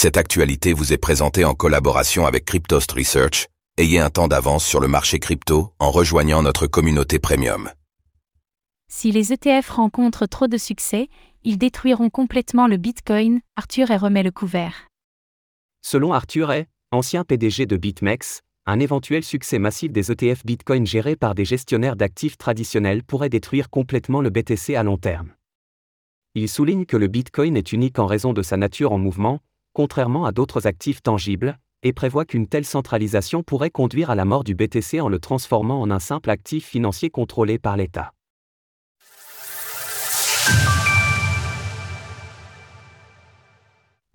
Cette actualité vous est présentée en collaboration avec Cryptost Research. Ayez un temps d'avance sur le marché crypto en rejoignant notre communauté premium. Si les ETF rencontrent trop de succès, ils détruiront complètement le Bitcoin, Arthur et remet le couvert. Selon Arthur Hay, ancien PDG de BitMEX, un éventuel succès massif des ETF Bitcoin gérés par des gestionnaires d'actifs traditionnels pourrait détruire complètement le BTC à long terme. Il souligne que le Bitcoin est unique en raison de sa nature en mouvement, contrairement à d'autres actifs tangibles, et prévoit qu'une telle centralisation pourrait conduire à la mort du BTC en le transformant en un simple actif financier contrôlé par l'État.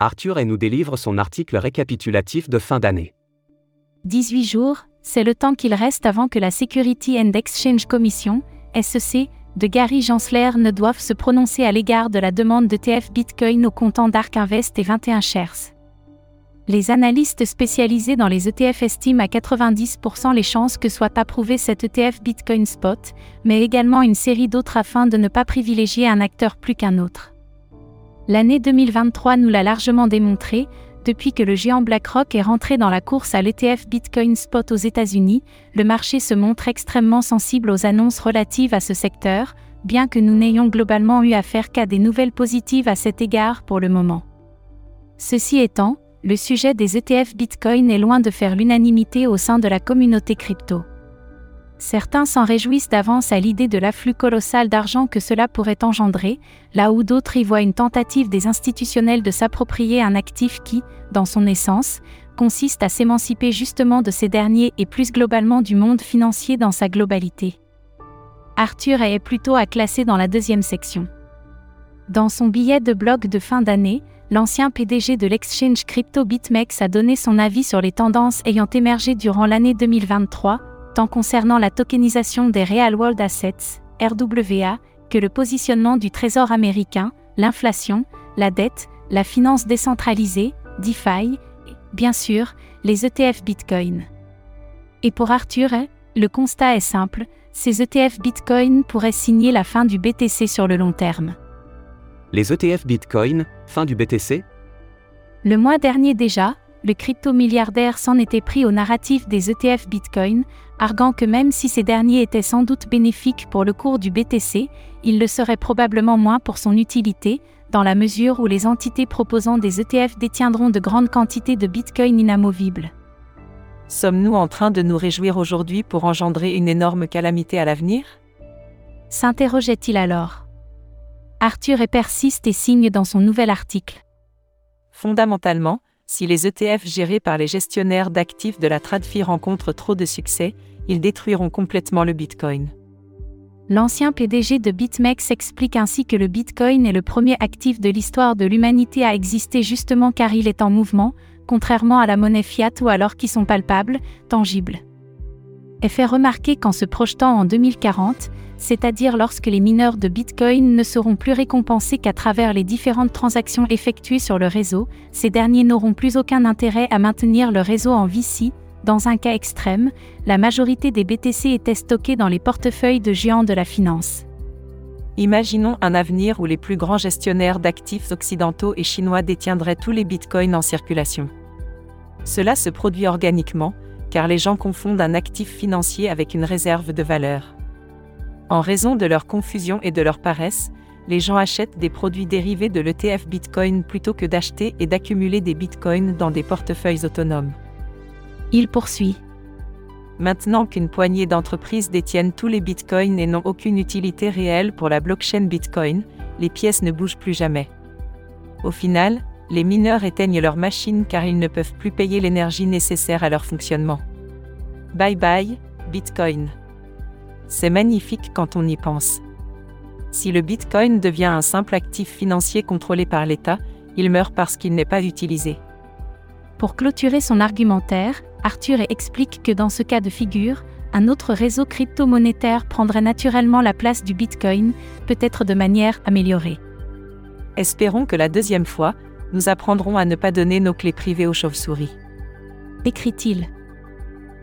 Arthur et nous délivre son article récapitulatif de fin d'année. 18 jours, c'est le temps qu'il reste avant que la Security and Exchange Commission, SEC, de Gary Gensler ne doive se prononcer à l'égard de la demande de TF Bitcoin au comptant Dark Invest et 21 shares. Les analystes spécialisés dans les ETF estiment à 90% les chances que soit approuvé cet ETF Bitcoin Spot, mais également une série d'autres afin de ne pas privilégier un acteur plus qu'un autre. L'année 2023 nous l'a largement démontré, depuis que le géant BlackRock est rentré dans la course à l'ETF Bitcoin Spot aux États-Unis, le marché se montre extrêmement sensible aux annonces relatives à ce secteur, bien que nous n'ayons globalement eu affaire qu'à des nouvelles positives à cet égard pour le moment. Ceci étant, le sujet des ETF Bitcoin est loin de faire l'unanimité au sein de la communauté crypto. Certains s'en réjouissent d'avance à l'idée de l'afflux colossal d'argent que cela pourrait engendrer, là où d'autres y voient une tentative des institutionnels de s'approprier un actif qui, dans son essence, consiste à s'émanciper justement de ces derniers et plus globalement du monde financier dans sa globalité. Arthur est plutôt à classer dans la deuxième section. Dans son billet de blog de fin d'année, l'ancien PDG de l'exchange crypto BitMEX a donné son avis sur les tendances ayant émergé durant l'année 2023, tant concernant la tokenisation des Real World Assets, RWA, que le positionnement du Trésor américain, l'inflation, la dette, la finance décentralisée, DeFi, et, bien sûr, les ETF Bitcoin. Et pour Arthur, le constat est simple, ces ETF Bitcoin pourraient signer la fin du BTC sur le long terme. Les ETF Bitcoin, fin du BTC Le mois dernier déjà, le crypto-milliardaire s'en était pris au narratif des ETF Bitcoin, arguant que même si ces derniers étaient sans doute bénéfiques pour le cours du BTC, ils le seraient probablement moins pour son utilité, dans la mesure où les entités proposant des ETF détiendront de grandes quantités de Bitcoin inamovibles. Sommes-nous en train de nous réjouir aujourd'hui pour engendrer une énorme calamité à l'avenir? S'interrogeait-il alors. Arthur et persiste et signe dans son nouvel article. Fondamentalement, si les ETF gérés par les gestionnaires d'actifs de la TradFi rencontrent trop de succès, ils détruiront complètement le Bitcoin. L'ancien PDG de BitMEX explique ainsi que le Bitcoin est le premier actif de l'histoire de l'humanité à exister justement car il est en mouvement, contrairement à la monnaie fiat ou alors qui sont palpables, tangibles. Et fait remarquer qu'en se projetant en 2040, c'est-à-dire lorsque les mineurs de Bitcoin ne seront plus récompensés qu'à travers les différentes transactions effectuées sur le réseau, ces derniers n'auront plus aucun intérêt à maintenir le réseau en vie si, dans un cas extrême, la majorité des BTC étaient stockés dans les portefeuilles de géants de la finance. Imaginons un avenir où les plus grands gestionnaires d'actifs occidentaux et chinois détiendraient tous les bitcoins en circulation. Cela se produit organiquement, car les gens confondent un actif financier avec une réserve de valeur. En raison de leur confusion et de leur paresse, les gens achètent des produits dérivés de l'ETF Bitcoin plutôt que d'acheter et d'accumuler des Bitcoins dans des portefeuilles autonomes. Il poursuit. Maintenant qu'une poignée d'entreprises détiennent tous les Bitcoins et n'ont aucune utilité réelle pour la blockchain Bitcoin, les pièces ne bougent plus jamais. Au final, les mineurs éteignent leurs machines car ils ne peuvent plus payer l'énergie nécessaire à leur fonctionnement. Bye bye, Bitcoin. C'est magnifique quand on y pense. Si le Bitcoin devient un simple actif financier contrôlé par l'État, il meurt parce qu'il n'est pas utilisé. Pour clôturer son argumentaire, Arthur explique que dans ce cas de figure, un autre réseau crypto-monétaire prendrait naturellement la place du Bitcoin, peut-être de manière améliorée. Espérons que la deuxième fois, nous apprendrons à ne pas donner nos clés privées aux chauves-souris. Écrit-il.